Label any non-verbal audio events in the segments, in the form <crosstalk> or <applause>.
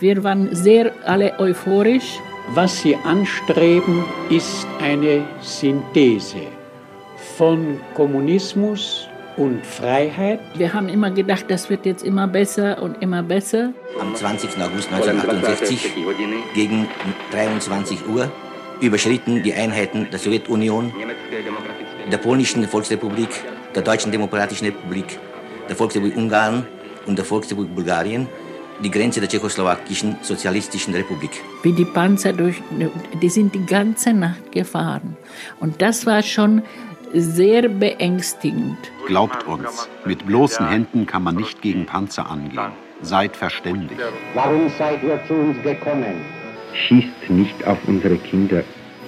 Wir waren sehr alle euphorisch. Was sie anstreben, ist eine Synthese von Kommunismus und Freiheit. Wir haben immer gedacht, das wird jetzt immer besser und immer besser. Am 20. August 1968 gegen 23 Uhr überschritten die Einheiten der Sowjetunion, der Polnischen Volksrepublik, der Deutschen Demokratischen Republik, der Volksrepublik Ungarn und der Volksrepublik Bulgarien die Grenze der tschechoslowakischen sozialistischen Republik. Wie die Panzer durch, die sind die ganze Nacht gefahren. Und das war schon sehr beängstigend. Glaubt uns, mit bloßen Händen kann man nicht gegen Panzer angehen. Seid verständig. Warum seid ihr zu uns gekommen? Schießt nicht auf unsere Kinder.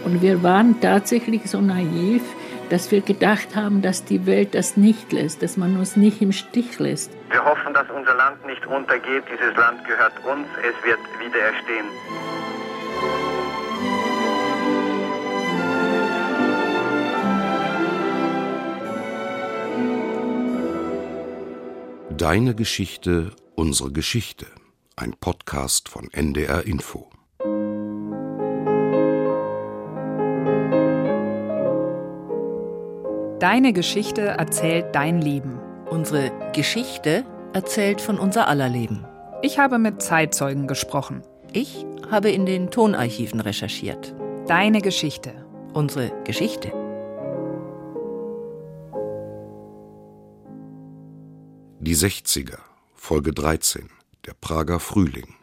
Und wir waren tatsächlich so naiv, dass wir gedacht haben, dass die Welt das nicht lässt, dass man uns nicht im Stich lässt. Wir hoffen, dass unser Land nicht untergeht. Dieses Land gehört uns. Es wird wieder erstehen. Deine Geschichte, unsere Geschichte. Ein Podcast von NDR Info. Deine Geschichte erzählt dein Leben. Unsere Geschichte erzählt von unser aller Leben. Ich habe mit Zeitzeugen gesprochen. Ich habe in den Tonarchiven recherchiert. Deine Geschichte. Unsere Geschichte. Die 60er, Folge 13, der Prager Frühling.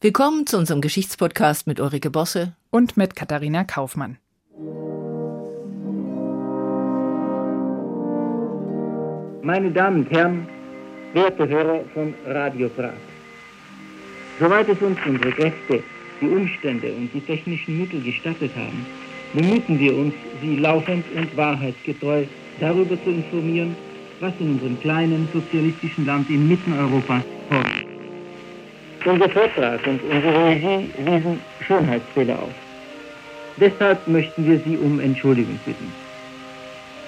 Willkommen zu unserem Geschichtspodcast mit Ulrike Bosse und mit Katharina Kaufmann. Meine Damen und Herren, werte Hörer von Radio Prag. Soweit es uns unsere Kräfte, die Umstände und die technischen Mittel gestattet haben, bemühen wir uns, Sie laufend und wahrheitsgetreu darüber zu informieren, was in unserem kleinen sozialistischen Land in Mitteneuropa vorgeht. Unser Vortrag und unsere Regie wiesen Schönheitsfehler auf. Deshalb möchten wir Sie um Entschuldigung bitten.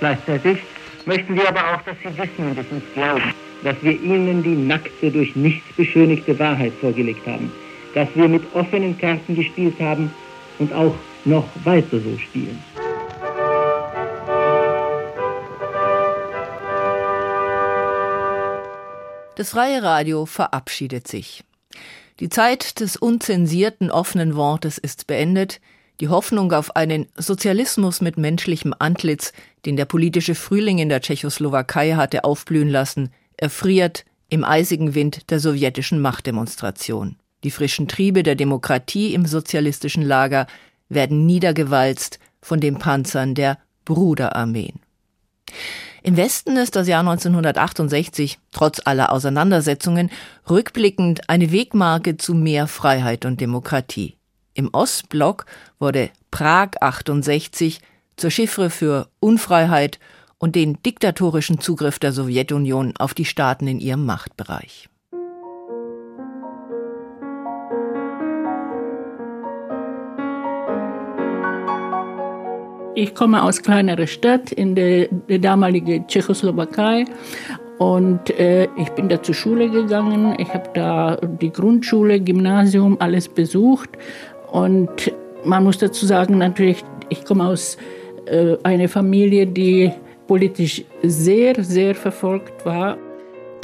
Gleichzeitig möchten wir aber auch, dass Sie wissen und es uns glauben, dass wir Ihnen die nackte, durch nichts beschönigte Wahrheit vorgelegt haben, dass wir mit offenen Karten gespielt haben und auch noch weiter so spielen. Das freie Radio verabschiedet sich. Die Zeit des unzensierten offenen Wortes ist beendet, die Hoffnung auf einen Sozialismus mit menschlichem Antlitz, den der politische Frühling in der Tschechoslowakei hatte aufblühen lassen, erfriert im eisigen Wind der sowjetischen Machtdemonstration. Die frischen Triebe der Demokratie im sozialistischen Lager werden niedergewalzt von den Panzern der Bruderarmeen. Im Westen ist das Jahr 1968, trotz aller Auseinandersetzungen, rückblickend eine Wegmarke zu mehr Freiheit und Demokratie. Im Ostblock wurde Prag 68 zur Chiffre für Unfreiheit und den diktatorischen Zugriff der Sowjetunion auf die Staaten in ihrem Machtbereich. Ich komme aus kleinerer Stadt in der, der damaligen Tschechoslowakei und äh, ich bin da zur Schule gegangen. Ich habe da die Grundschule, Gymnasium, alles besucht. Und man muss dazu sagen, natürlich, ich komme aus äh, einer Familie, die politisch sehr, sehr verfolgt war.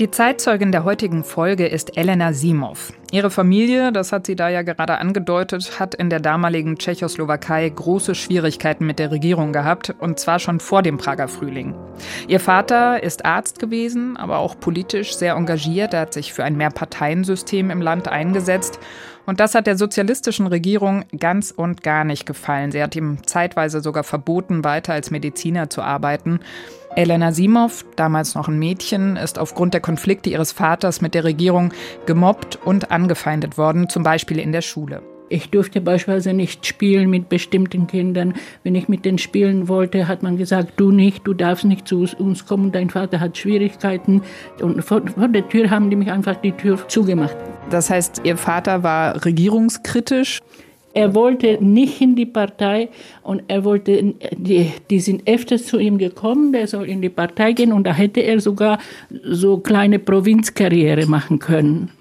Die Zeitzeugin der heutigen Folge ist Elena Simov. Ihre Familie, das hat sie da ja gerade angedeutet, hat in der damaligen Tschechoslowakei große Schwierigkeiten mit der Regierung gehabt, und zwar schon vor dem Prager Frühling. Ihr Vater ist Arzt gewesen, aber auch politisch sehr engagiert. Er hat sich für ein Mehrparteiensystem im Land eingesetzt. Und das hat der sozialistischen Regierung ganz und gar nicht gefallen. Sie hat ihm zeitweise sogar verboten, weiter als Mediziner zu arbeiten. Elena Simov, damals noch ein Mädchen, ist aufgrund der Konflikte ihres Vaters mit der Regierung gemobbt und angefeindet worden, zum Beispiel in der Schule. Ich durfte beispielsweise nicht spielen mit bestimmten Kindern. Wenn ich mit denen spielen wollte, hat man gesagt, du nicht, du darfst nicht zu uns kommen, dein Vater hat Schwierigkeiten. Und vor, vor der Tür haben die mich einfach die Tür zugemacht. Das heißt, Ihr Vater war regierungskritisch? Er wollte nicht in die Partei und er wollte, die, die sind öfters zu ihm gekommen, der soll in die Partei gehen und da hätte er sogar so kleine Provinzkarriere machen können.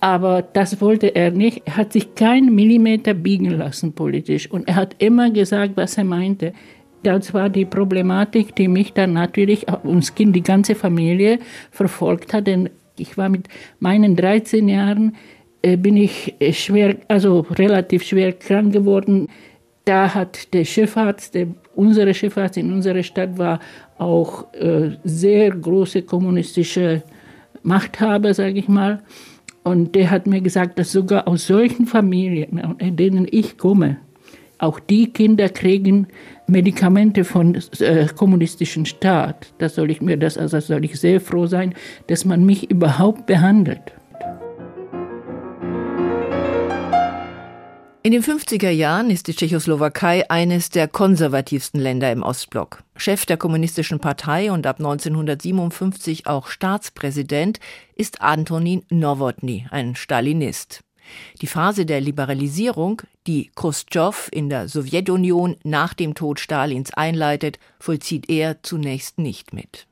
Aber das wollte er nicht. Er hat sich keinen Millimeter biegen lassen politisch. Und er hat immer gesagt, was er meinte. Das war die Problematik, die mich dann natürlich, uns Kind, die ganze Familie verfolgt hat. Denn ich war mit meinen 13 Jahren, äh, bin ich äh, schwer, also relativ schwer krank geworden. Da hat der Chefarzt, der, unsere Chefarzt in unserer Stadt war auch äh, sehr große kommunistische Machthaber, sage ich mal. Und der hat mir gesagt, dass sogar aus solchen Familien, in denen ich komme, auch die Kinder kriegen Medikamente von äh, kommunistischen Staat. Da soll ich mir das, also soll ich sehr froh sein, dass man mich überhaupt behandelt. In den 50er Jahren ist die Tschechoslowakei eines der konservativsten Länder im Ostblock. Chef der Kommunistischen Partei und ab 1957 auch Staatspräsident ist Antonin Nowotny, ein Stalinist. Die Phase der Liberalisierung, die Khrushchev in der Sowjetunion nach dem Tod Stalins einleitet, vollzieht er zunächst nicht mit.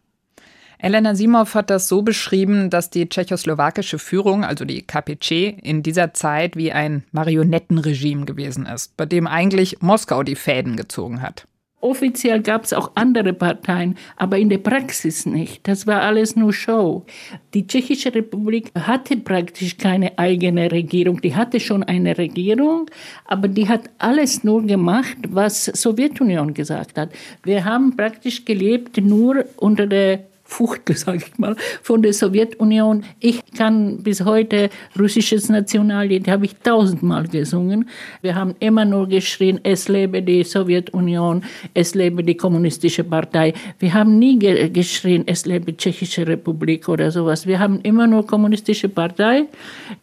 Elena Simov hat das so beschrieben, dass die tschechoslowakische Führung, also die KPC, in dieser Zeit wie ein Marionettenregime gewesen ist, bei dem eigentlich Moskau die Fäden gezogen hat. Offiziell gab es auch andere Parteien, aber in der Praxis nicht. Das war alles nur Show. Die Tschechische Republik hatte praktisch keine eigene Regierung. Die hatte schon eine Regierung, aber die hat alles nur gemacht, was Sowjetunion gesagt hat. Wir haben praktisch gelebt nur unter der Fuchtel, <laughs> sage ich mal, von der Sowjetunion. Ich kann bis heute russisches Nationallied, habe ich tausendmal gesungen. Wir haben immer nur geschrien, es lebe die Sowjetunion, es lebe die kommunistische Partei. Wir haben nie ge geschrien, es lebe die Tschechische Republik oder sowas. Wir haben immer nur kommunistische Partei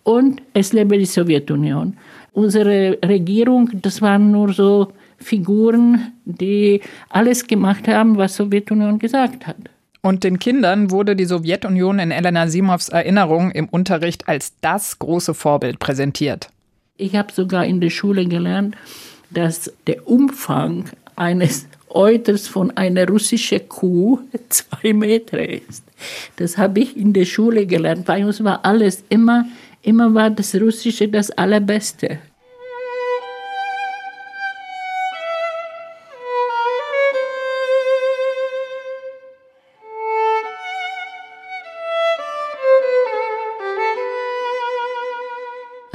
und es lebe die Sowjetunion. Unsere Regierung, das waren nur so Figuren, die alles gemacht haben, was Sowjetunion gesagt hat. Und den Kindern wurde die Sowjetunion in Elena Simovs Erinnerung im Unterricht als das große Vorbild präsentiert. Ich habe sogar in der Schule gelernt, dass der Umfang eines Euters von einer russischen Kuh <laughs> zwei Meter ist. Das habe ich in der Schule gelernt. Bei uns war alles immer, immer war das Russische das Allerbeste.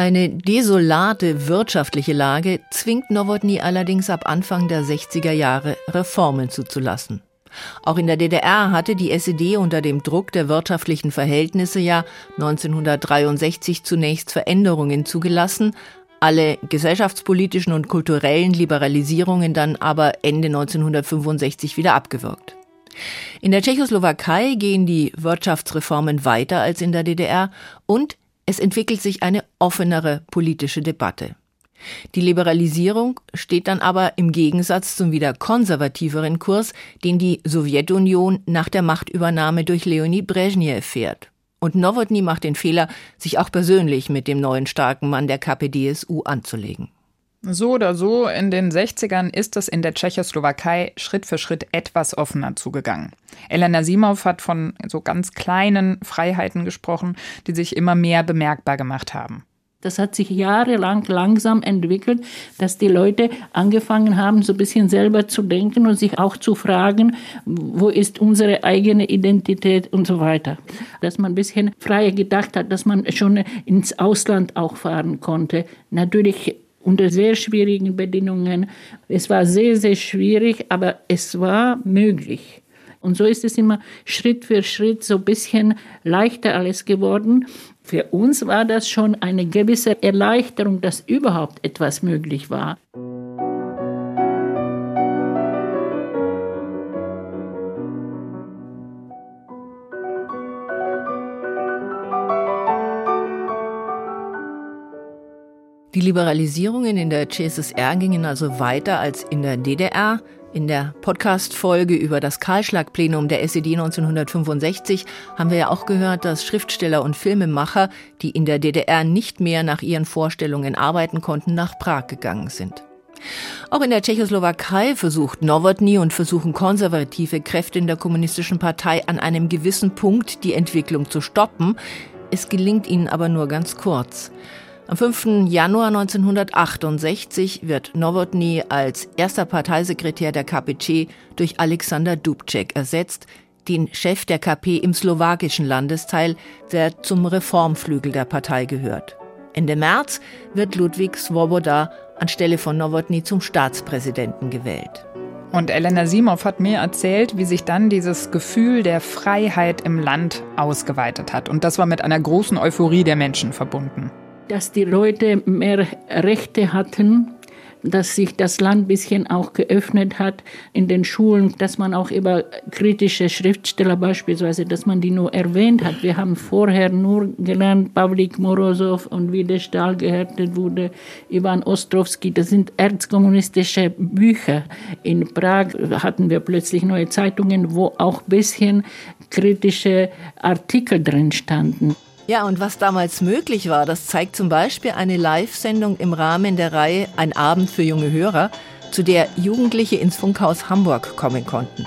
Eine desolate wirtschaftliche Lage zwingt Nowotny allerdings ab Anfang der 60er Jahre Reformen zuzulassen. Auch in der DDR hatte die SED unter dem Druck der wirtschaftlichen Verhältnisse ja 1963 zunächst Veränderungen zugelassen, alle gesellschaftspolitischen und kulturellen Liberalisierungen dann aber Ende 1965 wieder abgewirkt. In der Tschechoslowakei gehen die Wirtschaftsreformen weiter als in der DDR und es entwickelt sich eine offenere politische Debatte. Die Liberalisierung steht dann aber im Gegensatz zum wieder konservativeren Kurs, den die Sowjetunion nach der Machtübernahme durch Leonid Brezhnev fährt. Und Nowotny macht den Fehler, sich auch persönlich mit dem neuen starken Mann der KPDSU anzulegen. So oder so, in den 60ern ist es in der Tschechoslowakei Schritt für Schritt etwas offener zugegangen. Elena Simov hat von so ganz kleinen Freiheiten gesprochen, die sich immer mehr bemerkbar gemacht haben. Das hat sich jahrelang langsam entwickelt, dass die Leute angefangen haben, so ein bisschen selber zu denken und sich auch zu fragen, wo ist unsere eigene Identität und so weiter. Dass man ein bisschen freier gedacht hat, dass man schon ins Ausland auch fahren konnte. Natürlich unter sehr schwierigen Bedingungen. Es war sehr, sehr schwierig, aber es war möglich. Und so ist es immer Schritt für Schritt so ein bisschen leichter alles geworden. Für uns war das schon eine gewisse Erleichterung, dass überhaupt etwas möglich war. Die Liberalisierungen in der CSSR gingen also weiter als in der DDR. In der Podcast-Folge über das Kahlschlagplenum der SED 1965 haben wir ja auch gehört, dass Schriftsteller und Filmemacher, die in der DDR nicht mehr nach ihren Vorstellungen arbeiten konnten, nach Prag gegangen sind. Auch in der Tschechoslowakei versucht Nowotny und versuchen konservative Kräfte in der kommunistischen Partei an einem gewissen Punkt die Entwicklung zu stoppen. Es gelingt ihnen aber nur ganz kurz. Am 5. Januar 1968 wird Nowotny als erster Parteisekretär der KPC durch Alexander Dubček ersetzt, den Chef der KP im slowakischen Landesteil, der zum Reformflügel der Partei gehört. Ende März wird Ludwig Svoboda anstelle von Nowotny zum Staatspräsidenten gewählt. Und Elena Simov hat mir erzählt, wie sich dann dieses Gefühl der Freiheit im Land ausgeweitet hat. Und das war mit einer großen Euphorie der Menschen verbunden dass die Leute mehr Rechte hatten, dass sich das Land ein bisschen auch geöffnet hat in den Schulen, dass man auch über kritische Schriftsteller beispielsweise, dass man die nur erwähnt hat. Wir haben vorher nur gelernt, Pavlik Morozov und wie der Stahl gehärtet wurde, Ivan Ostrovsky, das sind erzkommunistische Bücher. In Prag hatten wir plötzlich neue Zeitungen, wo auch ein bisschen kritische Artikel drin standen. Ja, und was damals möglich war, das zeigt zum Beispiel eine Live-Sendung im Rahmen der Reihe Ein Abend für junge Hörer, zu der Jugendliche ins Funkhaus Hamburg kommen konnten.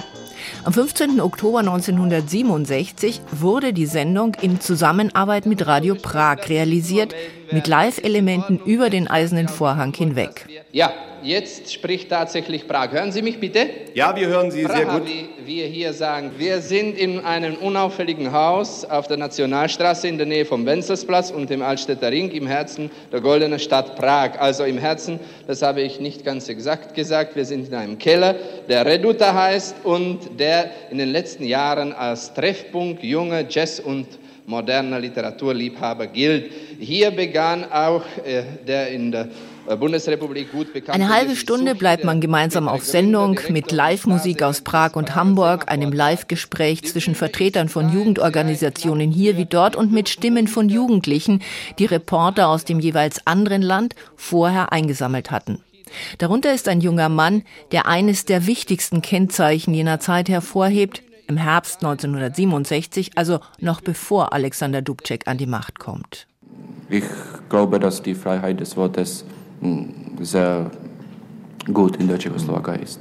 Am 15. Oktober 1967 wurde die Sendung in Zusammenarbeit mit Radio Prag realisiert, mit Live-Elementen über den eisernen Vorhang hinweg. Ja, jetzt spricht tatsächlich Prag. Hören Sie mich bitte? Ja, wir hören Sie Praha, sehr gut. Wie wir hier sagen, wir sind in einem unauffälligen Haus auf der Nationalstraße in der Nähe vom Wenzelsplatz und dem Altstädter Ring im Herzen der goldenen Stadt Prag. Also im Herzen, das habe ich nicht ganz exakt gesagt, wir sind in einem Keller, der Reduta heißt und der in den letzten Jahren als Treffpunkt junger Jazz- und moderner Literaturliebhaber gilt. Hier begann auch äh, der in der Bundesrepublik gut bekannt. Eine halbe Stunde bleibt man gemeinsam auf Sendung mit Live-Musik aus Prag und Hamburg, einem Live-Gespräch zwischen Vertretern von Jugendorganisationen hier wie dort und mit Stimmen von Jugendlichen, die Reporter aus dem jeweils anderen Land vorher eingesammelt hatten. Darunter ist ein junger Mann, der eines der wichtigsten Kennzeichen jener Zeit hervorhebt, im Herbst 1967, also noch bevor Alexander Dubček an die Macht kommt. Ich glaube, dass die Freiheit des Wortes sehr gut in der Tschechoslowakei ist.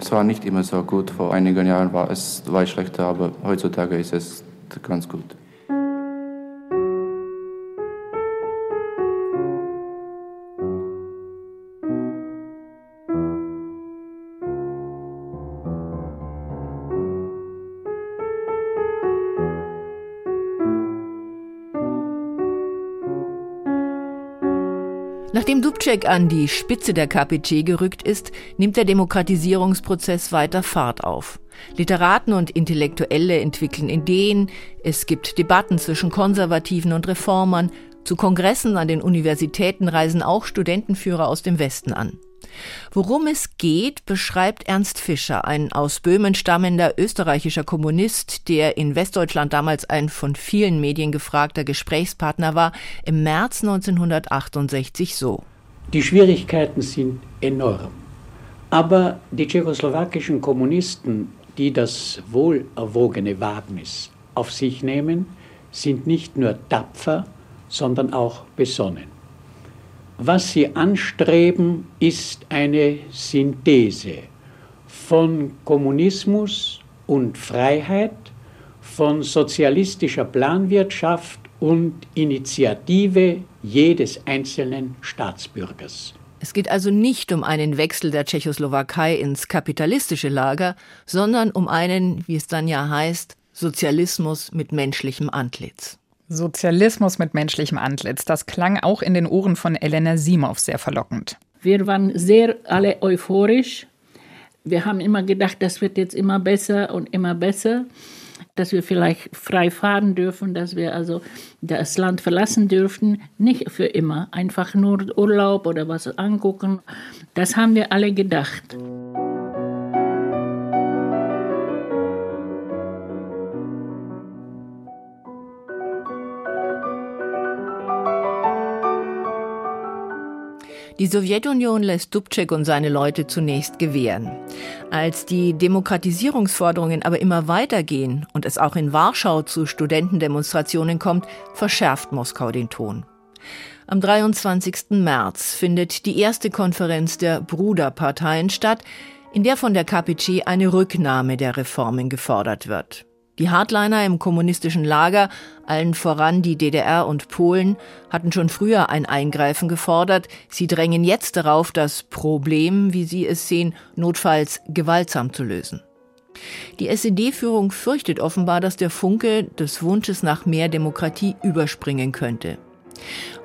Es war nicht immer so gut, vor einigen Jahren war es weit schlechter, aber heutzutage ist es ganz gut. Dubček an die Spitze der KPC gerückt ist, nimmt der Demokratisierungsprozess weiter Fahrt auf. Literaten und Intellektuelle entwickeln Ideen, es gibt Debatten zwischen Konservativen und Reformern, zu Kongressen an den Universitäten reisen auch Studentenführer aus dem Westen an. Worum es geht, beschreibt Ernst Fischer, ein aus Böhmen stammender österreichischer Kommunist, der in Westdeutschland damals ein von vielen Medien gefragter Gesprächspartner war, im März 1968 so. Die Schwierigkeiten sind enorm. Aber die tschechoslowakischen Kommunisten, die das wohlerwogene Wagnis auf sich nehmen, sind nicht nur tapfer, sondern auch besonnen. Was sie anstreben, ist eine Synthese von Kommunismus und Freiheit, von sozialistischer Planwirtschaft und Initiative jedes einzelnen Staatsbürgers. Es geht also nicht um einen Wechsel der Tschechoslowakei ins kapitalistische Lager, sondern um einen, wie es dann ja heißt, Sozialismus mit menschlichem Antlitz. Sozialismus mit menschlichem Antlitz, das klang auch in den Ohren von Elena Simov sehr verlockend. Wir waren sehr alle euphorisch. Wir haben immer gedacht, das wird jetzt immer besser und immer besser, dass wir vielleicht frei fahren dürfen, dass wir also das Land verlassen dürfen, nicht für immer, einfach nur Urlaub oder was angucken. Das haben wir alle gedacht. Die Sowjetunion lässt Dubček und seine Leute zunächst gewähren. Als die Demokratisierungsforderungen aber immer weitergehen und es auch in Warschau zu Studentendemonstrationen kommt, verschärft Moskau den Ton. Am 23. März findet die erste Konferenz der Bruderparteien statt, in der von der KPC eine Rücknahme der Reformen gefordert wird. Die Hardliner im kommunistischen Lager, allen voran die DDR und Polen, hatten schon früher ein Eingreifen gefordert. Sie drängen jetzt darauf, das Problem, wie sie es sehen, notfalls gewaltsam zu lösen. Die SED-Führung fürchtet offenbar, dass der Funke des Wunsches nach mehr Demokratie überspringen könnte.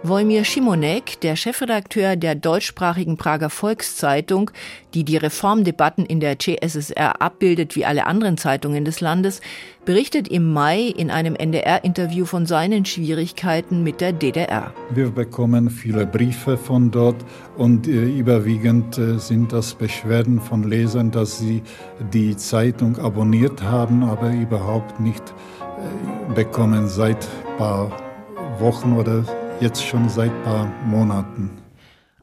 Wojmir Schimonek, der Chefredakteur der deutschsprachigen Prager Volkszeitung, die die Reformdebatten in der CSSR abbildet wie alle anderen Zeitungen des Landes, berichtet im Mai in einem NDR-Interview von seinen Schwierigkeiten mit der DDR. Wir bekommen viele Briefe von dort und äh, überwiegend äh, sind das Beschwerden von Lesern, dass sie die Zeitung abonniert haben, aber überhaupt nicht äh, bekommen seit ein paar Wochen oder jetzt schon seit paar Monaten.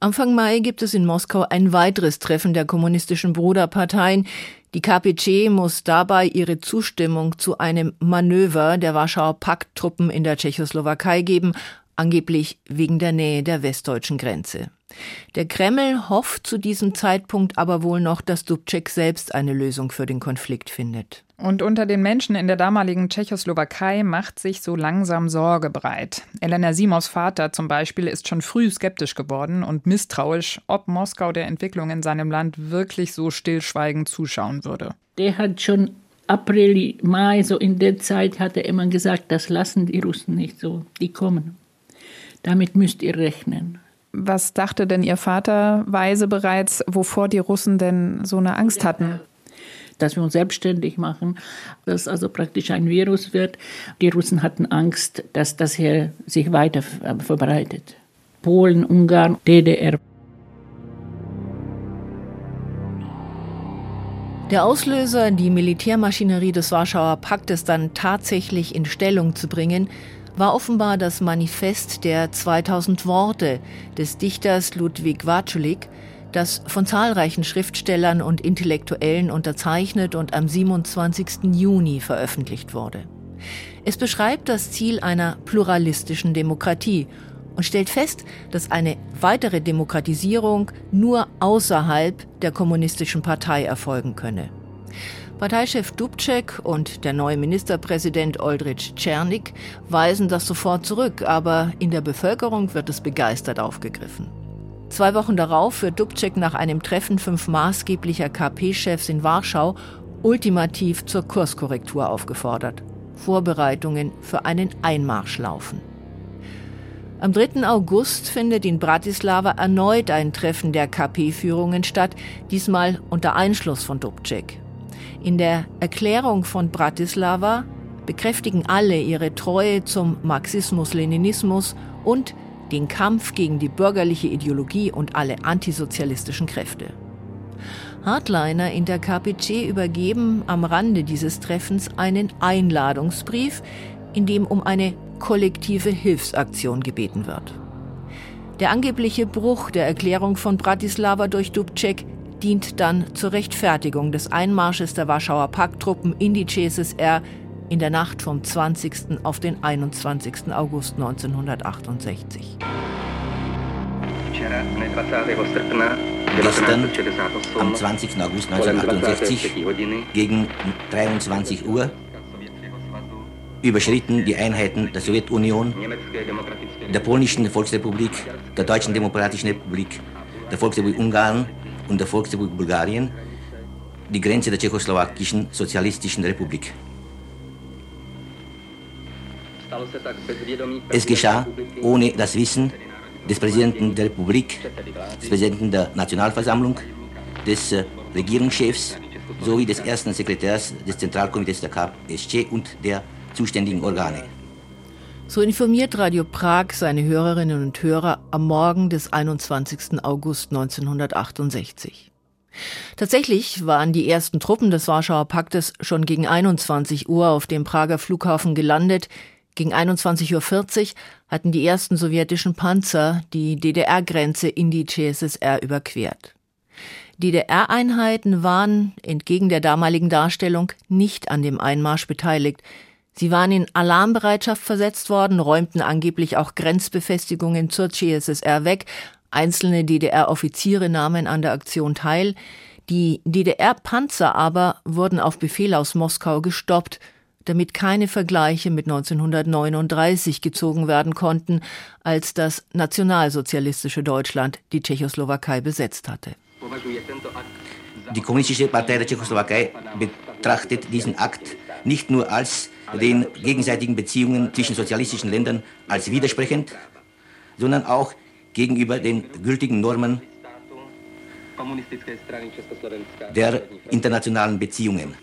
Anfang Mai gibt es in Moskau ein weiteres Treffen der kommunistischen Bruderparteien. Die KPC muss dabei ihre Zustimmung zu einem Manöver der Warschauer Pakttruppen in der Tschechoslowakei geben, angeblich wegen der Nähe der westdeutschen Grenze. Der Kreml hofft zu diesem Zeitpunkt aber wohl noch, dass Dubček selbst eine Lösung für den Konflikt findet. Und unter den Menschen in der damaligen Tschechoslowakei macht sich so langsam Sorge breit. Elena Simos Vater zum Beispiel ist schon früh skeptisch geworden und misstrauisch, ob Moskau der Entwicklung in seinem Land wirklich so stillschweigend zuschauen würde. Der hat schon April, Mai, so in der Zeit hat er immer gesagt, das lassen die Russen nicht so, die kommen. Damit müsst ihr rechnen. Was dachte denn Ihr Vater weise bereits, wovor die Russen denn so eine Angst hatten? Dass wir uns selbstständig machen, dass also praktisch ein Virus wird. Die Russen hatten Angst, dass das hier sich weiter verbreitet. Polen, Ungarn, DDR. Der Auslöser, die Militärmaschinerie des Warschauer Paktes dann tatsächlich in Stellung zu bringen, war offenbar das Manifest der 2000 Worte des Dichters Ludwig Watschulik, das von zahlreichen Schriftstellern und Intellektuellen unterzeichnet und am 27. Juni veröffentlicht wurde. Es beschreibt das Ziel einer pluralistischen Demokratie und stellt fest, dass eine weitere Demokratisierung nur außerhalb der kommunistischen Partei erfolgen könne. Parteichef Dubček und der neue Ministerpräsident Oldrich Czernik weisen das sofort zurück, aber in der Bevölkerung wird es begeistert aufgegriffen. Zwei Wochen darauf wird Dubček nach einem Treffen fünf maßgeblicher KP-Chefs in Warschau ultimativ zur Kurskorrektur aufgefordert. Vorbereitungen für einen Einmarsch laufen. Am 3. August findet in Bratislava erneut ein Treffen der KP-Führungen statt, diesmal unter Einschluss von Dubček. In der Erklärung von Bratislava bekräftigen alle ihre Treue zum Marxismus-Leninismus und den Kampf gegen die bürgerliche Ideologie und alle antisozialistischen Kräfte. Hardliner in der KPC übergeben am Rande dieses Treffens einen Einladungsbrief, in dem um eine kollektive Hilfsaktion gebeten wird. Der angebliche Bruch der Erklärung von Bratislava durch Dubček dient dann zur Rechtfertigung des Einmarsches der Warschauer Pakttruppen in die CSSR in der Nacht vom 20. auf den 21. August 1968. Gestern, am 20. August 1968, gegen 23 Uhr, überschritten die Einheiten der Sowjetunion, der Polnischen Volksrepublik, der Deutschen Demokratischen Republik, der Volksrepublik Ungarn und der Volksrepublik Bulgarien die Grenze der tschechoslowakischen Sozialistischen Republik. Es geschah ohne das Wissen des Präsidenten der Republik, des Präsidenten der Nationalversammlung, des äh, Regierungschefs sowie des ersten Sekretärs des Zentralkomitees der KSC und der zuständigen Organe. So informiert Radio Prag seine Hörerinnen und Hörer am Morgen des 21. August 1968. Tatsächlich waren die ersten Truppen des Warschauer Paktes schon gegen 21 Uhr auf dem Prager Flughafen gelandet. Gegen 21.40 Uhr hatten die ersten sowjetischen Panzer die DDR-Grenze in die CSSR überquert. DDR-Einheiten waren, entgegen der damaligen Darstellung, nicht an dem Einmarsch beteiligt. Sie waren in Alarmbereitschaft versetzt worden, räumten angeblich auch Grenzbefestigungen zur CSSR weg. Einzelne DDR-Offiziere nahmen an der Aktion teil. Die DDR-Panzer aber wurden auf Befehl aus Moskau gestoppt. damit keine Vergleiche mit 1939 gezogen werden konnten, als das nationalsozialistische Deutschland die Tschechoslowakei besetzt hatte. Die Kommunistische Partei der Tschechoslowakei betrachtet diesen Akt nicht nur als den gegenseitigen Beziehungen zwischen sozialistischen Ländern als widersprechend, sondern auch gegenüber den gültigen Normen der internationalen Beziehungen.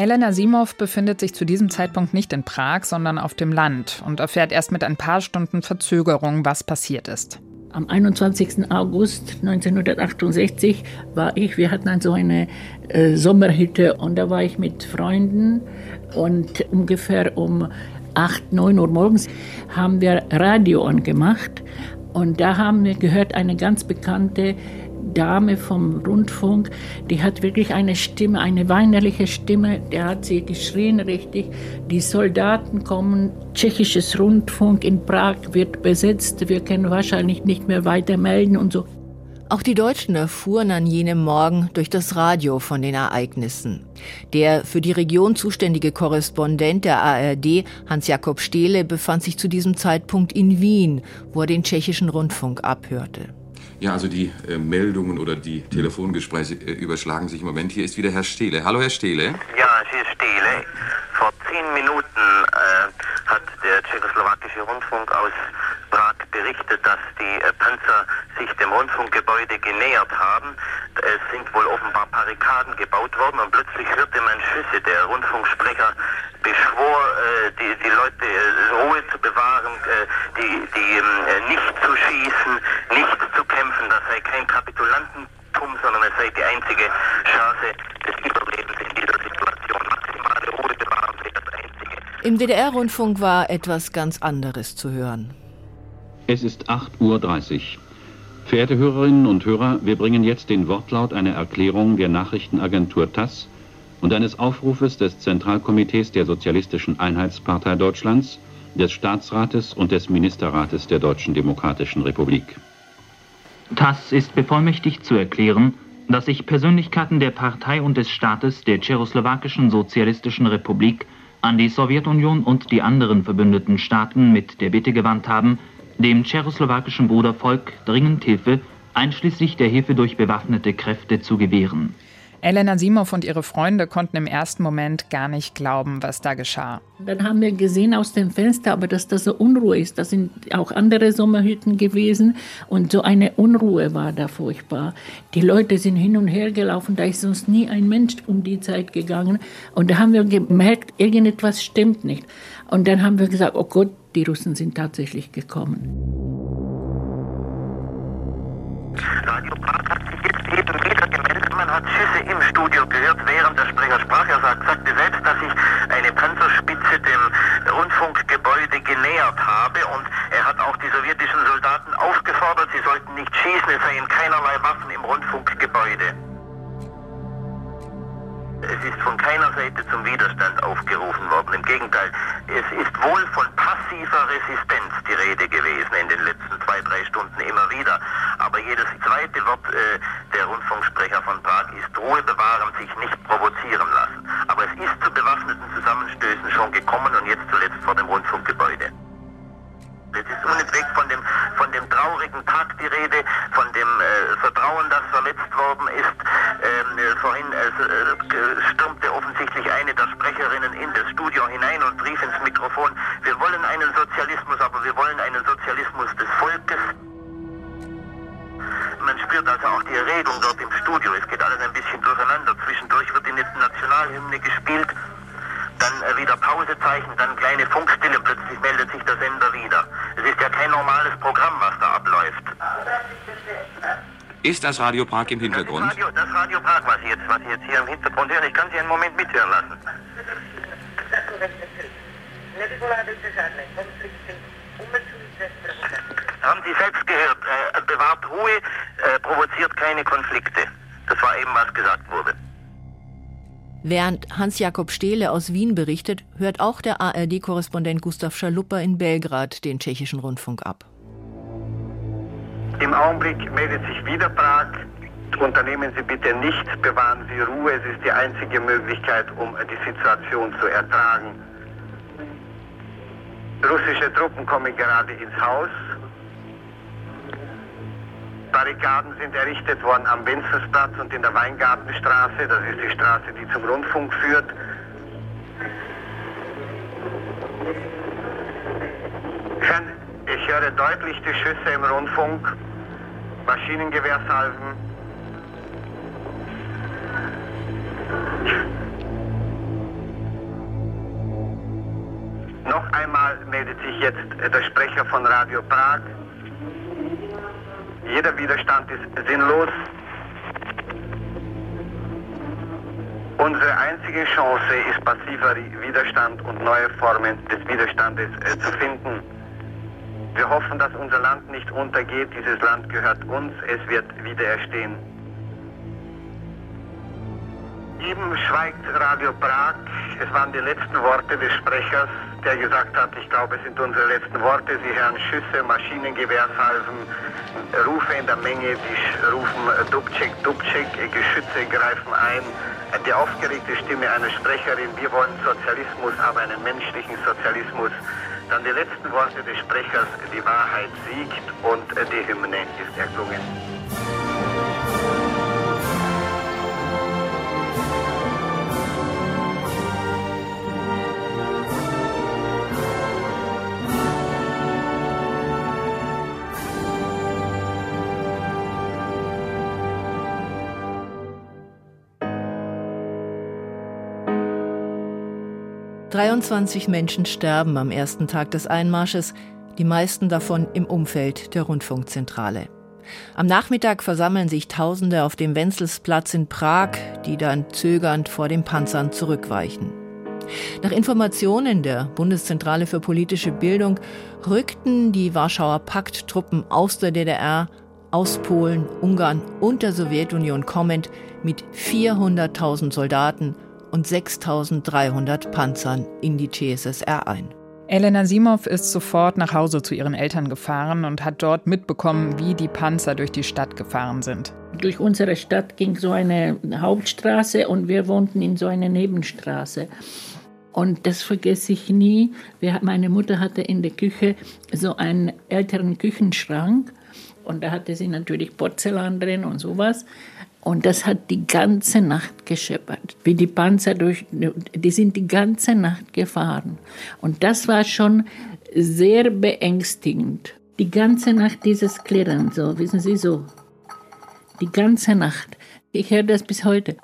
Elena Simov befindet sich zu diesem Zeitpunkt nicht in Prag, sondern auf dem Land und erfährt erst mit ein paar Stunden Verzögerung, was passiert ist. Am 21. August 1968 war ich, wir hatten so eine äh, Sommerhütte und da war ich mit Freunden und ungefähr um 8, 9 Uhr morgens haben wir Radio angemacht und da haben wir gehört eine ganz bekannte Dame vom Rundfunk, die hat wirklich eine Stimme, eine weinerliche Stimme, der hat sie geschrien richtig, die Soldaten kommen, tschechisches Rundfunk in Prag wird besetzt, wir können wahrscheinlich nicht mehr weiter melden und so. Auch die Deutschen erfuhren an jenem Morgen durch das Radio von den Ereignissen. Der für die Region zuständige Korrespondent der ARD, Hans-Jakob Stehle, befand sich zu diesem Zeitpunkt in Wien, wo er den tschechischen Rundfunk abhörte. Ja, also die äh, Meldungen oder die Telefongespräche äh, überschlagen sich im Moment. Hier ist wieder Herr Stehle. Hallo, Herr Stehle. Ja, hier ist Stehle. Vor zehn Minuten äh, hat der tschechoslowakische Rundfunk aus Prag berichtet, dass die äh, Panzer sich dem Rundfunkgebäude genähert haben. Es sind wohl offenbar Barrikaden gebaut worden und plötzlich hörte man Schüsse. Der Rundfunksprecher beschwor, äh, die, die Leute äh, Ruhe zu bewahren, äh, die, die ähm, nicht zu schießen, nicht zu kämpfen. Das sei kein Kapitulantentum, sondern es sei die einzige Chance des Überlebens in dieser Situation. Maximale Ruhe bewahren sei das einzige. Im DDR-Rundfunk war etwas ganz anderes zu hören. Es ist 8.30 Uhr. Verehrte Hörerinnen und Hörer, wir bringen jetzt den Wortlaut einer Erklärung der Nachrichtenagentur TASS und eines Aufrufes des Zentralkomitees der Sozialistischen Einheitspartei Deutschlands, des Staatsrates und des Ministerrates der Deutschen Demokratischen Republik. TASS ist bevollmächtigt zu erklären, dass sich Persönlichkeiten der Partei und des Staates der Tschechoslowakischen Sozialistischen Republik an die Sowjetunion und die anderen verbündeten Staaten mit der Bitte gewandt haben, dem tschechoslowakischen Brudervolk dringend Hilfe, einschließlich der Hilfe durch bewaffnete Kräfte, zu gewähren. Elena Simov und ihre Freunde konnten im ersten Moment gar nicht glauben, was da geschah. Dann haben wir gesehen aus dem Fenster, aber dass das so Unruhe ist. Das sind auch andere Sommerhütten gewesen und so eine Unruhe war da furchtbar. Die Leute sind hin und her gelaufen, da ist sonst nie ein Mensch um die Zeit gegangen. Und da haben wir gemerkt, irgendetwas stimmt nicht. Und dann haben wir gesagt, oh Gott, die Russen sind tatsächlich gekommen. Radio Prag hat sich jetzt eben wieder gemeldet. Man hat Schüsse im Studio gehört, während der Sprecher sprach. Er sagt, sagte selbst, dass sich eine Panzerspitze dem Rundfunkgebäude genähert habe. Und er hat auch die sowjetischen Soldaten aufgefordert, sie sollten nicht schießen, es seien keinerlei Waffen im Rundfunkgebäude. Es ist von keiner Seite zum Widerstand aufgerufen worden. Im Gegenteil, es ist wohl von passiver Resistenz die Rede gewesen in den letzten zwei, drei Stunden immer wieder. Aber jedes zweite Wort äh, der Rundfunksprecher von Prag ist Ruhe bewahren, sich nicht provozieren lassen. Aber es ist zu bewaffneten Zusammenstößen schon gekommen und jetzt zuletzt vor dem Rundfunkgebäude. Es ist unentwegt von dem, von dem traurigen Tag die Rede, von dem äh, Vertrauen, das verletzt worden ist. Ähm, äh, vorhin äh, stürmte offensichtlich eine der Sprecherinnen in das Studio hinein und rief ins Mikrofon, wir wollen einen Sozialismus, aber wir wollen einen Sozialismus des Volkes. Man spürt also auch die Erregung dort im Studio. Es geht alles ein bisschen durcheinander. Zwischendurch wird die Nationalhymne gespielt dann äh, wieder Pausezeichen, dann kleine Funkstille, plötzlich meldet sich der Sender wieder. Es ist ja kein normales Programm, was da abläuft. Ist das Radio Prag im Hintergrund? Das Radio, das Radio Prag, was Sie, jetzt, was Sie jetzt hier im Hintergrund hören, ich kann Sie einen Moment mithören lassen. Haben Sie selbst gehört, äh, bewahrt Ruhe, äh, provoziert keine Konflikte. Das war eben, was gesagt wurde. Während Hans-Jakob Stehle aus Wien berichtet, hört auch der ARD-Korrespondent Gustav Schaluppa in Belgrad den tschechischen Rundfunk ab. Im Augenblick meldet sich wieder Prag. Unternehmen Sie bitte nichts, bewahren Sie Ruhe. Es ist die einzige Möglichkeit, um die Situation zu ertragen. Russische Truppen kommen gerade ins Haus. Barrikaden sind errichtet worden am Wenzelsplatz und in der Weingartenstraße. Das ist die Straße, die zum Rundfunk führt. Ich höre deutlich die Schüsse im Rundfunk, Maschinengewehrsalven. Noch einmal meldet sich jetzt der Sprecher von Radio Prag. Jeder Widerstand ist sinnlos. Unsere einzige Chance ist passiver Widerstand und neue Formen des Widerstandes äh, zu finden. Wir hoffen, dass unser Land nicht untergeht. Dieses Land gehört uns. Es wird wieder erstehen. Eben schweigt Radio Prag. Es waren die letzten Worte des Sprechers, der gesagt hat, ich glaube, es sind unsere letzten Worte. Sie hören Schüsse, Maschinengewehrsalven, Rufe in der Menge, die rufen Dubček, Dubček, Geschütze greifen ein. Die aufgeregte Stimme einer Sprecherin, wir wollen Sozialismus, aber einen menschlichen Sozialismus. Dann die letzten Worte des Sprechers, die Wahrheit siegt und die Hymne ist erklungen. 23 Menschen sterben am ersten Tag des Einmarsches, die meisten davon im Umfeld der Rundfunkzentrale. Am Nachmittag versammeln sich Tausende auf dem Wenzelsplatz in Prag, die dann zögernd vor den Panzern zurückweichen. Nach Informationen der Bundeszentrale für politische Bildung rückten die Warschauer Pakttruppen aus der DDR, aus Polen, Ungarn und der Sowjetunion kommend mit 400.000 Soldaten und 6300 Panzern in die CSSR ein. Elena Simov ist sofort nach Hause zu ihren Eltern gefahren und hat dort mitbekommen, wie die Panzer durch die Stadt gefahren sind. Durch unsere Stadt ging so eine Hauptstraße und wir wohnten in so einer Nebenstraße. Und das vergesse ich nie. Wir, meine Mutter hatte in der Küche so einen älteren Küchenschrank und da hatte sie natürlich Porzellan drin und sowas. Und das hat die ganze Nacht gescheppert, wie die Panzer durch, die sind die ganze Nacht gefahren. Und das war schon sehr beängstigend. Die ganze Nacht dieses Klirren, so, wissen Sie, so. Die ganze Nacht. Ich höre das bis heute.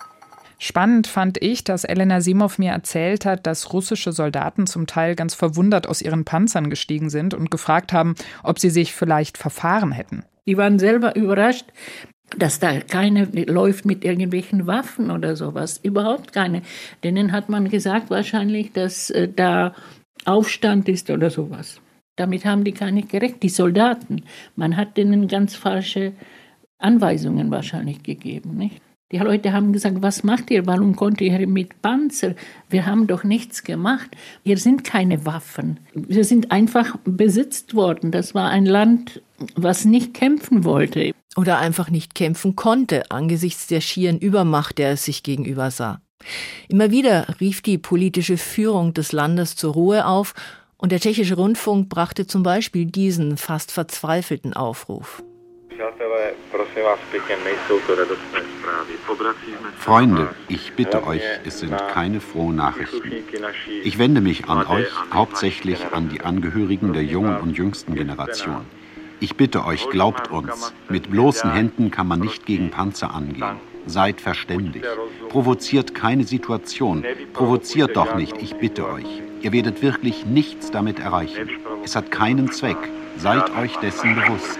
Spannend fand ich, dass Elena Simov mir erzählt hat, dass russische Soldaten zum Teil ganz verwundert aus ihren Panzern gestiegen sind und gefragt haben, ob sie sich vielleicht verfahren hätten. Die waren selber überrascht, dass da keine läuft mit irgendwelchen Waffen oder sowas. Überhaupt keine. Denen hat man gesagt wahrscheinlich, dass äh, da Aufstand ist oder sowas. Damit haben die gar nicht gerecht, die Soldaten. Man hat denen ganz falsche Anweisungen wahrscheinlich gegeben, nicht? Die Leute haben gesagt, was macht ihr? Warum kommt ihr mit Panzer? Wir haben doch nichts gemacht. Hier sind keine Waffen. Wir sind einfach besitzt worden. Das war ein Land, was nicht kämpfen wollte. Oder einfach nicht kämpfen konnte angesichts der schieren Übermacht, der es sich gegenüber sah. Immer wieder rief die politische Führung des Landes zur Ruhe auf und der tschechische Rundfunk brachte zum Beispiel diesen fast verzweifelten Aufruf. Freunde, ich bitte euch, es sind keine frohen Nachrichten. Ich wende mich an euch, hauptsächlich an die Angehörigen der jungen und jüngsten Generation. Ich bitte euch, glaubt uns, mit bloßen Händen kann man nicht gegen Panzer angehen. Seid verständig. Provoziert keine Situation. Provoziert doch nicht, ich bitte euch. Ihr werdet wirklich nichts damit erreichen. Es hat keinen Zweck. Seid euch dessen bewusst.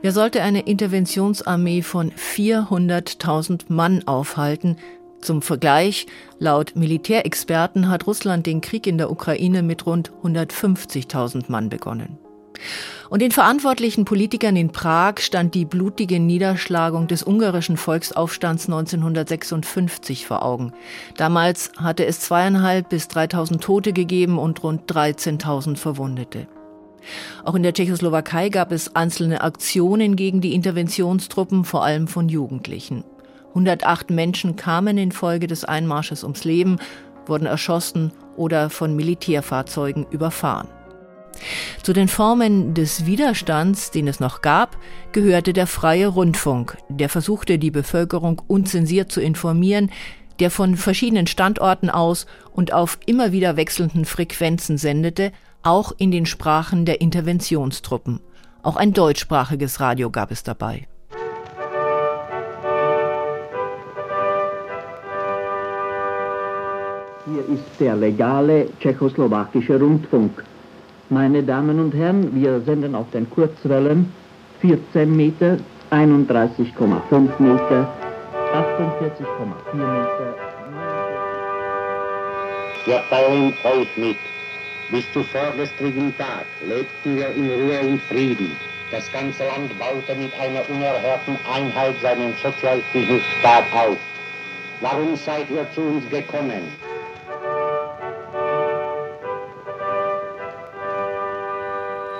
Wer sollte eine Interventionsarmee von 400.000 Mann aufhalten? Zum Vergleich, laut Militärexperten hat Russland den Krieg in der Ukraine mit rund 150.000 Mann begonnen. Und den verantwortlichen Politikern in Prag stand die blutige Niederschlagung des ungarischen Volksaufstands 1956 vor Augen. Damals hatte es zweieinhalb bis dreitausend Tote gegeben und rund 13.000 Verwundete. Auch in der Tschechoslowakei gab es einzelne Aktionen gegen die Interventionstruppen, vor allem von Jugendlichen. 108 Menschen kamen infolge des Einmarsches ums Leben, wurden erschossen oder von Militärfahrzeugen überfahren. Zu den Formen des Widerstands, den es noch gab, gehörte der freie Rundfunk, der versuchte, die Bevölkerung unzensiert zu informieren, der von verschiedenen Standorten aus und auf immer wieder wechselnden Frequenzen sendete, auch in den Sprachen der Interventionstruppen. Auch ein deutschsprachiges Radio gab es dabei. Hier ist der legale tschechoslowakische Rundfunk. Meine Damen und Herren, wir senden auf den Kurzwellen 14 Meter, 31,5 Meter, 48,4 Meter. Wir teilen euch mit. Bis zu vorgestrigen Tag lebten wir in Ruhe und Frieden. Das ganze Land baute mit einer unerhörten Einheit seinen sozialistischen Staat auf. Warum seid ihr zu uns gekommen?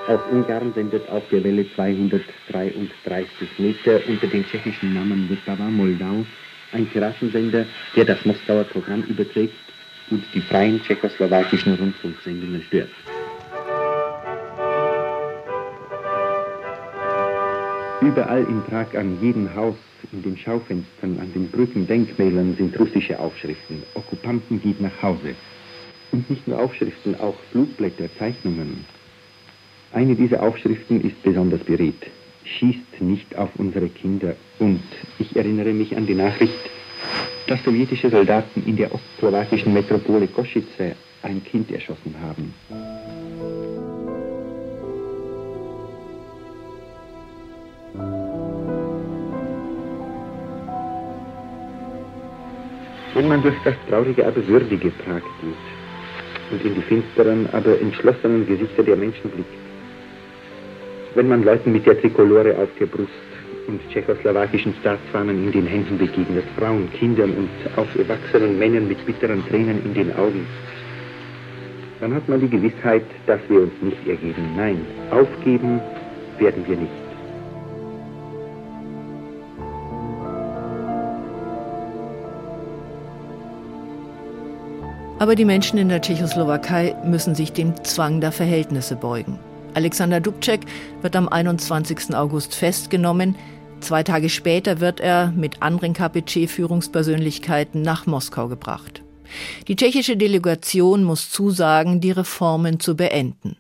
Aus Ungarn sendet auf der Welle 233 Meter unter dem tschechischen Namen Vltava Moldau ein Piratensender, der das Moskauer Programm überträgt und die freien tschechoslowakischen Rundfunksendungen stört. Überall in Prag an jedem Haus, in den Schaufenstern, an den Brücken, Denkmälern sind russische Aufschriften. Okkupanten geht nach Hause. Und nicht nur Aufschriften, auch Flugblätter, Zeichnungen. Eine dieser Aufschriften ist besonders beredt. Schießt nicht auf unsere Kinder. Und ich erinnere mich an die Nachricht, dass sowjetische Soldaten in der ostslowakischen Metropole Kosice ein Kind erschossen haben. Wenn man durch das traurige, aber würdige Prag geht und in die finsteren, aber entschlossenen Gesichter der Menschen blickt, wenn man Leuten mit der Trikolore auf der Brust und tschechoslowakischen Staatsfahnen in den Händen begegnet, Frauen, Kindern und auch erwachsenen Männern mit bitteren Tränen in den Augen, dann hat man die Gewissheit, dass wir uns nicht ergeben. Nein, aufgeben werden wir nicht. Aber die Menschen in der Tschechoslowakei müssen sich dem Zwang der Verhältnisse beugen. Alexander Dubček wird am 21. August festgenommen. Zwei Tage später wird er mit anderen KPC-Führungspersönlichkeiten nach Moskau gebracht. Die tschechische Delegation muss zusagen, die Reformen zu beenden.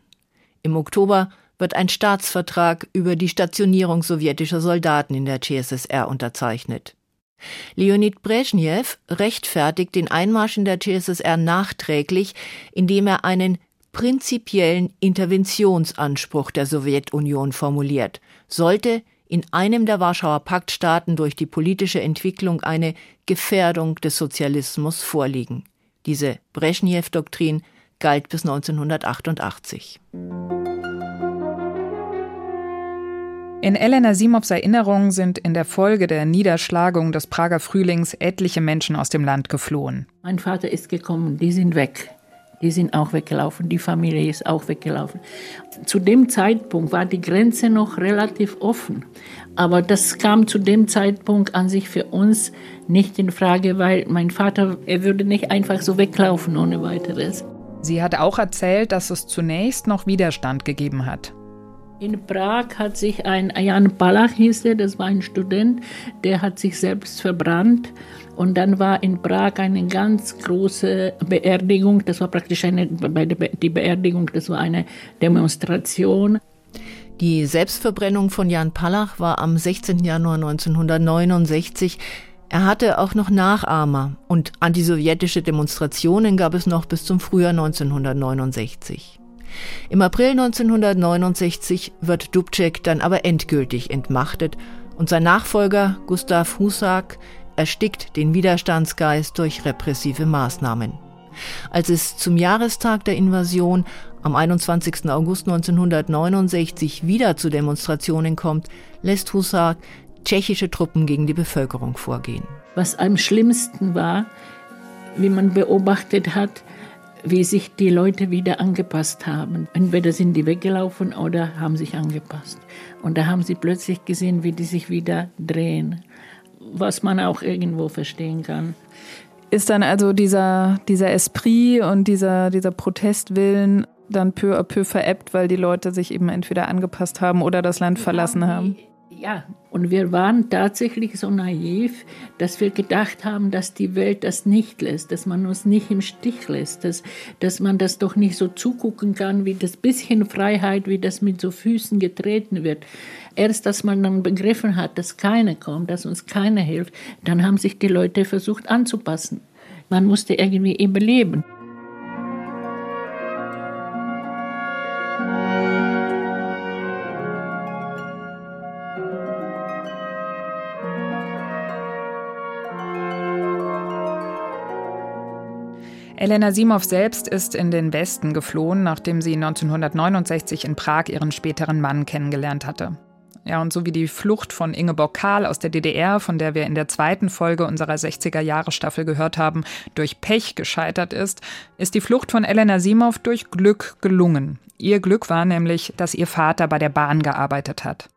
Im Oktober wird ein Staatsvertrag über die Stationierung sowjetischer Soldaten in der CSSR unterzeichnet. Leonid Brezhnev rechtfertigt den Einmarsch in der CSSR nachträglich, indem er einen prinzipiellen Interventionsanspruch der Sowjetunion formuliert, sollte in einem der Warschauer Paktstaaten durch die politische Entwicklung eine Gefährdung des Sozialismus vorliegen. Diese Brezhnev-Doktrin galt bis 1988. In Elena Simows Erinnerung sind in der Folge der Niederschlagung des Prager Frühlings etliche Menschen aus dem Land geflohen. Mein Vater ist gekommen, die sind weg. Die sind auch weggelaufen, die Familie ist auch weggelaufen. Zu dem Zeitpunkt war die Grenze noch relativ offen. Aber das kam zu dem Zeitpunkt an sich für uns nicht in Frage, weil mein Vater, er würde nicht einfach so weglaufen ohne weiteres. Sie hat auch erzählt, dass es zunächst noch Widerstand gegeben hat. In Prag hat sich ein Jan Palach hieß er, das war ein Student, der hat sich selbst verbrannt und dann war in Prag eine ganz große Beerdigung. Das war praktisch eine, die Beerdigung, das war eine Demonstration. Die Selbstverbrennung von Jan Palach war am 16. Januar 1969. Er hatte auch noch Nachahmer und antisowjetische Demonstrationen gab es noch bis zum Frühjahr 1969. Im April 1969 wird Dubček dann aber endgültig entmachtet und sein Nachfolger Gustav Husak erstickt den Widerstandsgeist durch repressive Maßnahmen. Als es zum Jahrestag der Invasion am 21. August 1969 wieder zu Demonstrationen kommt, lässt Husak tschechische Truppen gegen die Bevölkerung vorgehen. Was am schlimmsten war, wie man beobachtet hat, wie sich die Leute wieder angepasst haben. Entweder sind die weggelaufen oder haben sich angepasst. Und da haben sie plötzlich gesehen, wie die sich wieder drehen, was man auch irgendwo verstehen kann. Ist dann also dieser, dieser Esprit und dieser, dieser Protestwillen dann peu à peu veräppt, weil die Leute sich eben entweder angepasst haben oder das Land verlassen haben? Ja, und wir waren tatsächlich so naiv, dass wir gedacht haben, dass die Welt das nicht lässt, dass man uns nicht im Stich lässt, dass, dass man das doch nicht so zugucken kann, wie das bisschen Freiheit, wie das mit so Füßen getreten wird. Erst, dass man dann begriffen hat, dass keiner kommt, dass uns keiner hilft, dann haben sich die Leute versucht anzupassen. Man musste irgendwie überleben. Elena Simov selbst ist in den Westen geflohen, nachdem sie 1969 in Prag ihren späteren Mann kennengelernt hatte. Ja, und so wie die Flucht von Ingeborg Kahl aus der DDR, von der wir in der zweiten Folge unserer 60er-Jahre-Staffel gehört haben, durch Pech gescheitert ist, ist die Flucht von Elena Simov durch Glück gelungen. Ihr Glück war nämlich, dass ihr Vater bei der Bahn gearbeitet hat.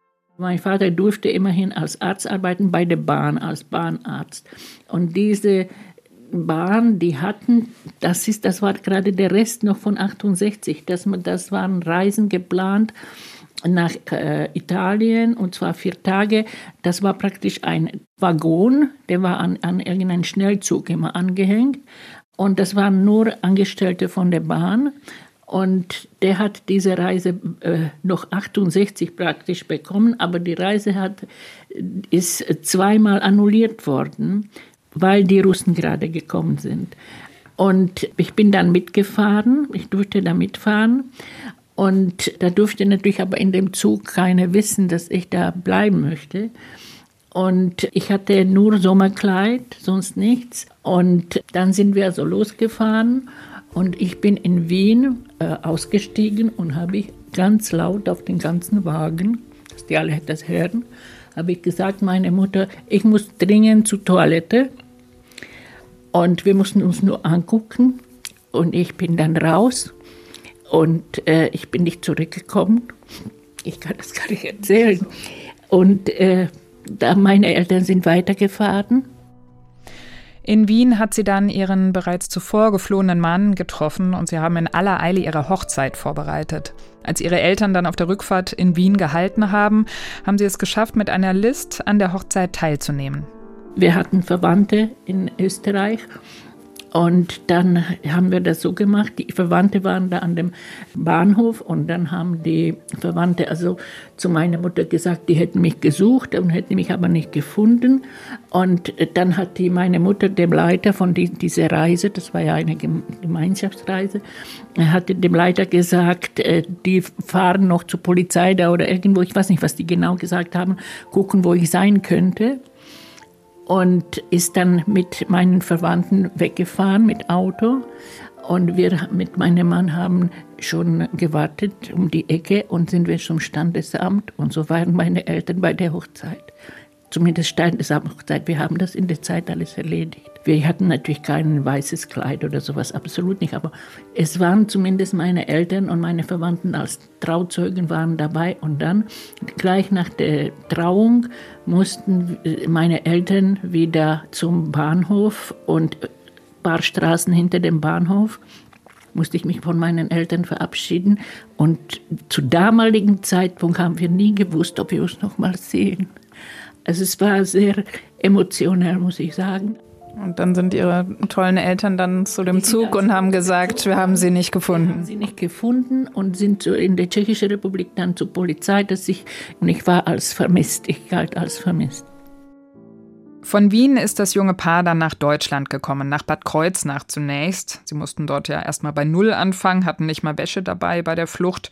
Mein Vater durfte immerhin als Arzt arbeiten bei der Bahn, als Bahnarzt. Und diese Bahn, die hatten, das ist, das war gerade der Rest noch von 68, das, das waren Reisen geplant nach äh, Italien und zwar vier Tage. Das war praktisch ein Waggon, der war an, an irgendeinen Schnellzug immer angehängt und das waren nur Angestellte von der Bahn. Und der hat diese Reise äh, noch 68 praktisch bekommen, aber die Reise hat, ist zweimal annulliert worden weil die Russen gerade gekommen sind. Und ich bin dann mitgefahren, ich durfte da mitfahren. Und da durfte natürlich aber in dem Zug keiner wissen, dass ich da bleiben möchte. Und ich hatte nur Sommerkleid, sonst nichts. Und dann sind wir so losgefahren und ich bin in Wien äh, ausgestiegen und habe ich ganz laut auf den ganzen Wagen, dass die alle das hören, habe ich gesagt, meine Mutter, ich muss dringend zur Toilette. Und wir mussten uns nur angucken. Und ich bin dann raus. Und äh, ich bin nicht zurückgekommen. Ich kann das gar nicht erzählen. Und äh, da meine Eltern sind weitergefahren. In Wien hat sie dann ihren bereits zuvor geflohenen Mann getroffen und sie haben in aller Eile ihre Hochzeit vorbereitet. Als ihre Eltern dann auf der Rückfahrt in Wien gehalten haben, haben sie es geschafft, mit einer List an der Hochzeit teilzunehmen. Wir hatten Verwandte in Österreich und dann haben wir das so gemacht, die Verwandte waren da an dem Bahnhof und dann haben die Verwandte also zu meiner Mutter gesagt, die hätten mich gesucht und hätten mich aber nicht gefunden. Und dann hat die meine Mutter dem Leiter von die, dieser Reise, das war ja eine Gemeinschaftsreise, hatte dem Leiter gesagt, äh, die fahren noch zur Polizei da oder irgendwo, ich weiß nicht, was die genau gesagt haben, gucken, wo ich sein könnte und ist dann mit meinen Verwandten weggefahren mit Auto. Und wir mit meinem Mann haben schon gewartet um die Ecke und sind wir zum Standesamt. Und so waren meine Eltern bei der Hochzeit. Zumindest Standesamt-Hochzeit. Wir haben das in der Zeit alles erledigt. Wir hatten natürlich kein weißes Kleid oder sowas, absolut nicht. Aber es waren zumindest meine Eltern und meine Verwandten als Trauzeugen waren dabei. Und dann, gleich nach der Trauung, mussten meine Eltern wieder zum Bahnhof und ein paar Straßen hinter dem Bahnhof musste ich mich von meinen Eltern verabschieden. Und zu damaligen Zeitpunkt haben wir nie gewusst, ob wir uns noch mal sehen. Also es war sehr emotional, muss ich sagen. Und dann sind ihre tollen Eltern dann zu dem Zug und haben gesagt, wir haben sie nicht gefunden. Wir haben sie nicht gefunden und sind in der Tschechischen Republik dann zur Polizei, dass ich, und ich war als vermisst, ich galt als vermisst. Von Wien ist das junge Paar dann nach Deutschland gekommen, nach Bad Kreuznach zunächst. Sie mussten dort ja erstmal bei Null anfangen, hatten nicht mal Wäsche dabei bei der Flucht.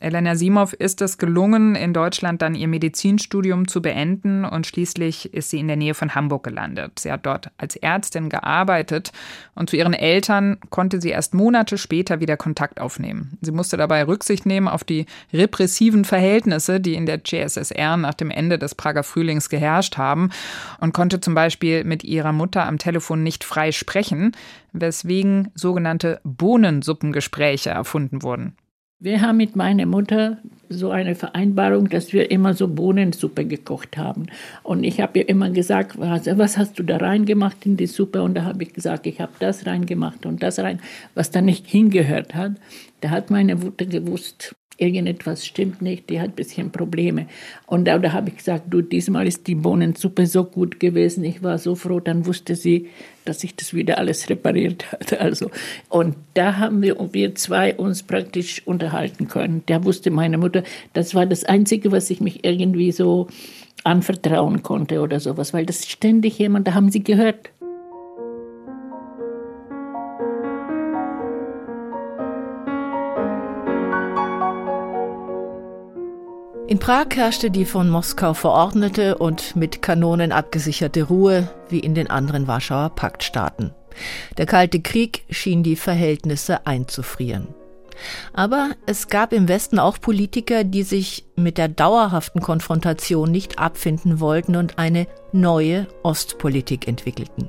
Elena Simov ist es gelungen, in Deutschland dann ihr Medizinstudium zu beenden und schließlich ist sie in der Nähe von Hamburg gelandet. Sie hat dort als Ärztin gearbeitet und zu ihren Eltern konnte sie erst Monate später wieder Kontakt aufnehmen. Sie musste dabei Rücksicht nehmen auf die repressiven Verhältnisse, die in der CSSR nach dem Ende des Prager Frühlings geherrscht haben und konnte zum Beispiel mit ihrer Mutter am Telefon nicht frei sprechen, weswegen sogenannte Bohnensuppengespräche erfunden wurden. Wir haben mit meiner Mutter so eine Vereinbarung, dass wir immer so Bohnensuppe gekocht haben. Und ich habe ihr immer gesagt, was, was, hast du da reingemacht in die Suppe? Und da habe ich gesagt, ich habe das reingemacht und das rein, was da nicht hingehört hat. Da hat meine Mutter gewusst, irgendetwas stimmt nicht, die hat ein bisschen Probleme. Und da, da habe ich gesagt, du, diesmal ist die Bohnensuppe so gut gewesen, ich war so froh, dann wusste sie, dass sich das wieder alles repariert hat. Also, und da haben wir, wir zwei uns praktisch unterhalten können. Da wusste meine Mutter, das war das Einzige, was ich mich irgendwie so anvertrauen konnte oder sowas, weil das ständig jemand, da haben sie gehört, In Prag herrschte die von Moskau verordnete und mit Kanonen abgesicherte Ruhe wie in den anderen Warschauer Paktstaaten. Der Kalte Krieg schien die Verhältnisse einzufrieren. Aber es gab im Westen auch Politiker, die sich mit der dauerhaften Konfrontation nicht abfinden wollten und eine neue Ostpolitik entwickelten.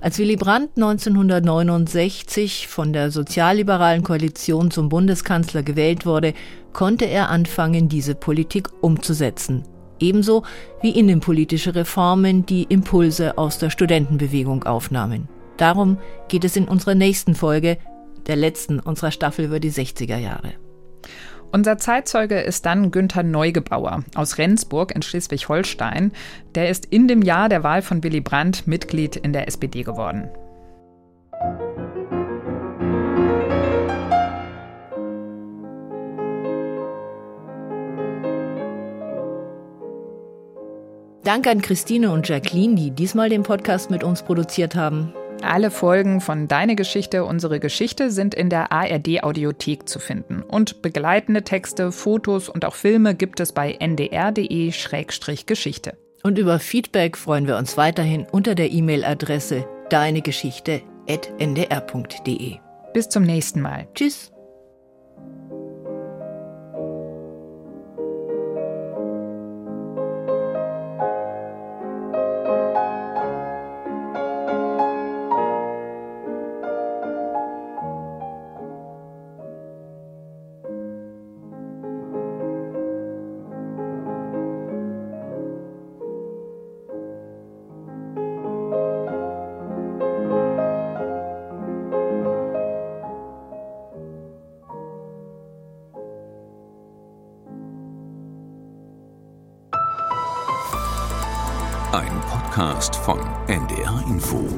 Als Willy Brandt 1969 von der sozialliberalen Koalition zum Bundeskanzler gewählt wurde, konnte er anfangen, diese Politik umzusetzen. Ebenso wie innenpolitische Reformen, die Impulse aus der Studentenbewegung aufnahmen. Darum geht es in unserer nächsten Folge, der letzten unserer Staffel über die 60er Jahre. Unser Zeitzeuge ist dann Günther Neugebauer aus Rendsburg in Schleswig-Holstein. Der ist in dem Jahr der Wahl von Willy Brandt Mitglied in der SPD geworden. Danke an Christine und Jacqueline, die diesmal den Podcast mit uns produziert haben. Alle Folgen von Deine Geschichte, unsere Geschichte sind in der ARD Audiothek zu finden. Und begleitende Texte, Fotos und auch Filme gibt es bei ndr.de-geschichte. Und über Feedback freuen wir uns weiterhin unter der E-Mail-Adresse deinegeschichte.ndr.de. Bis zum nächsten Mal. Tschüss. Podcast von NDR Info.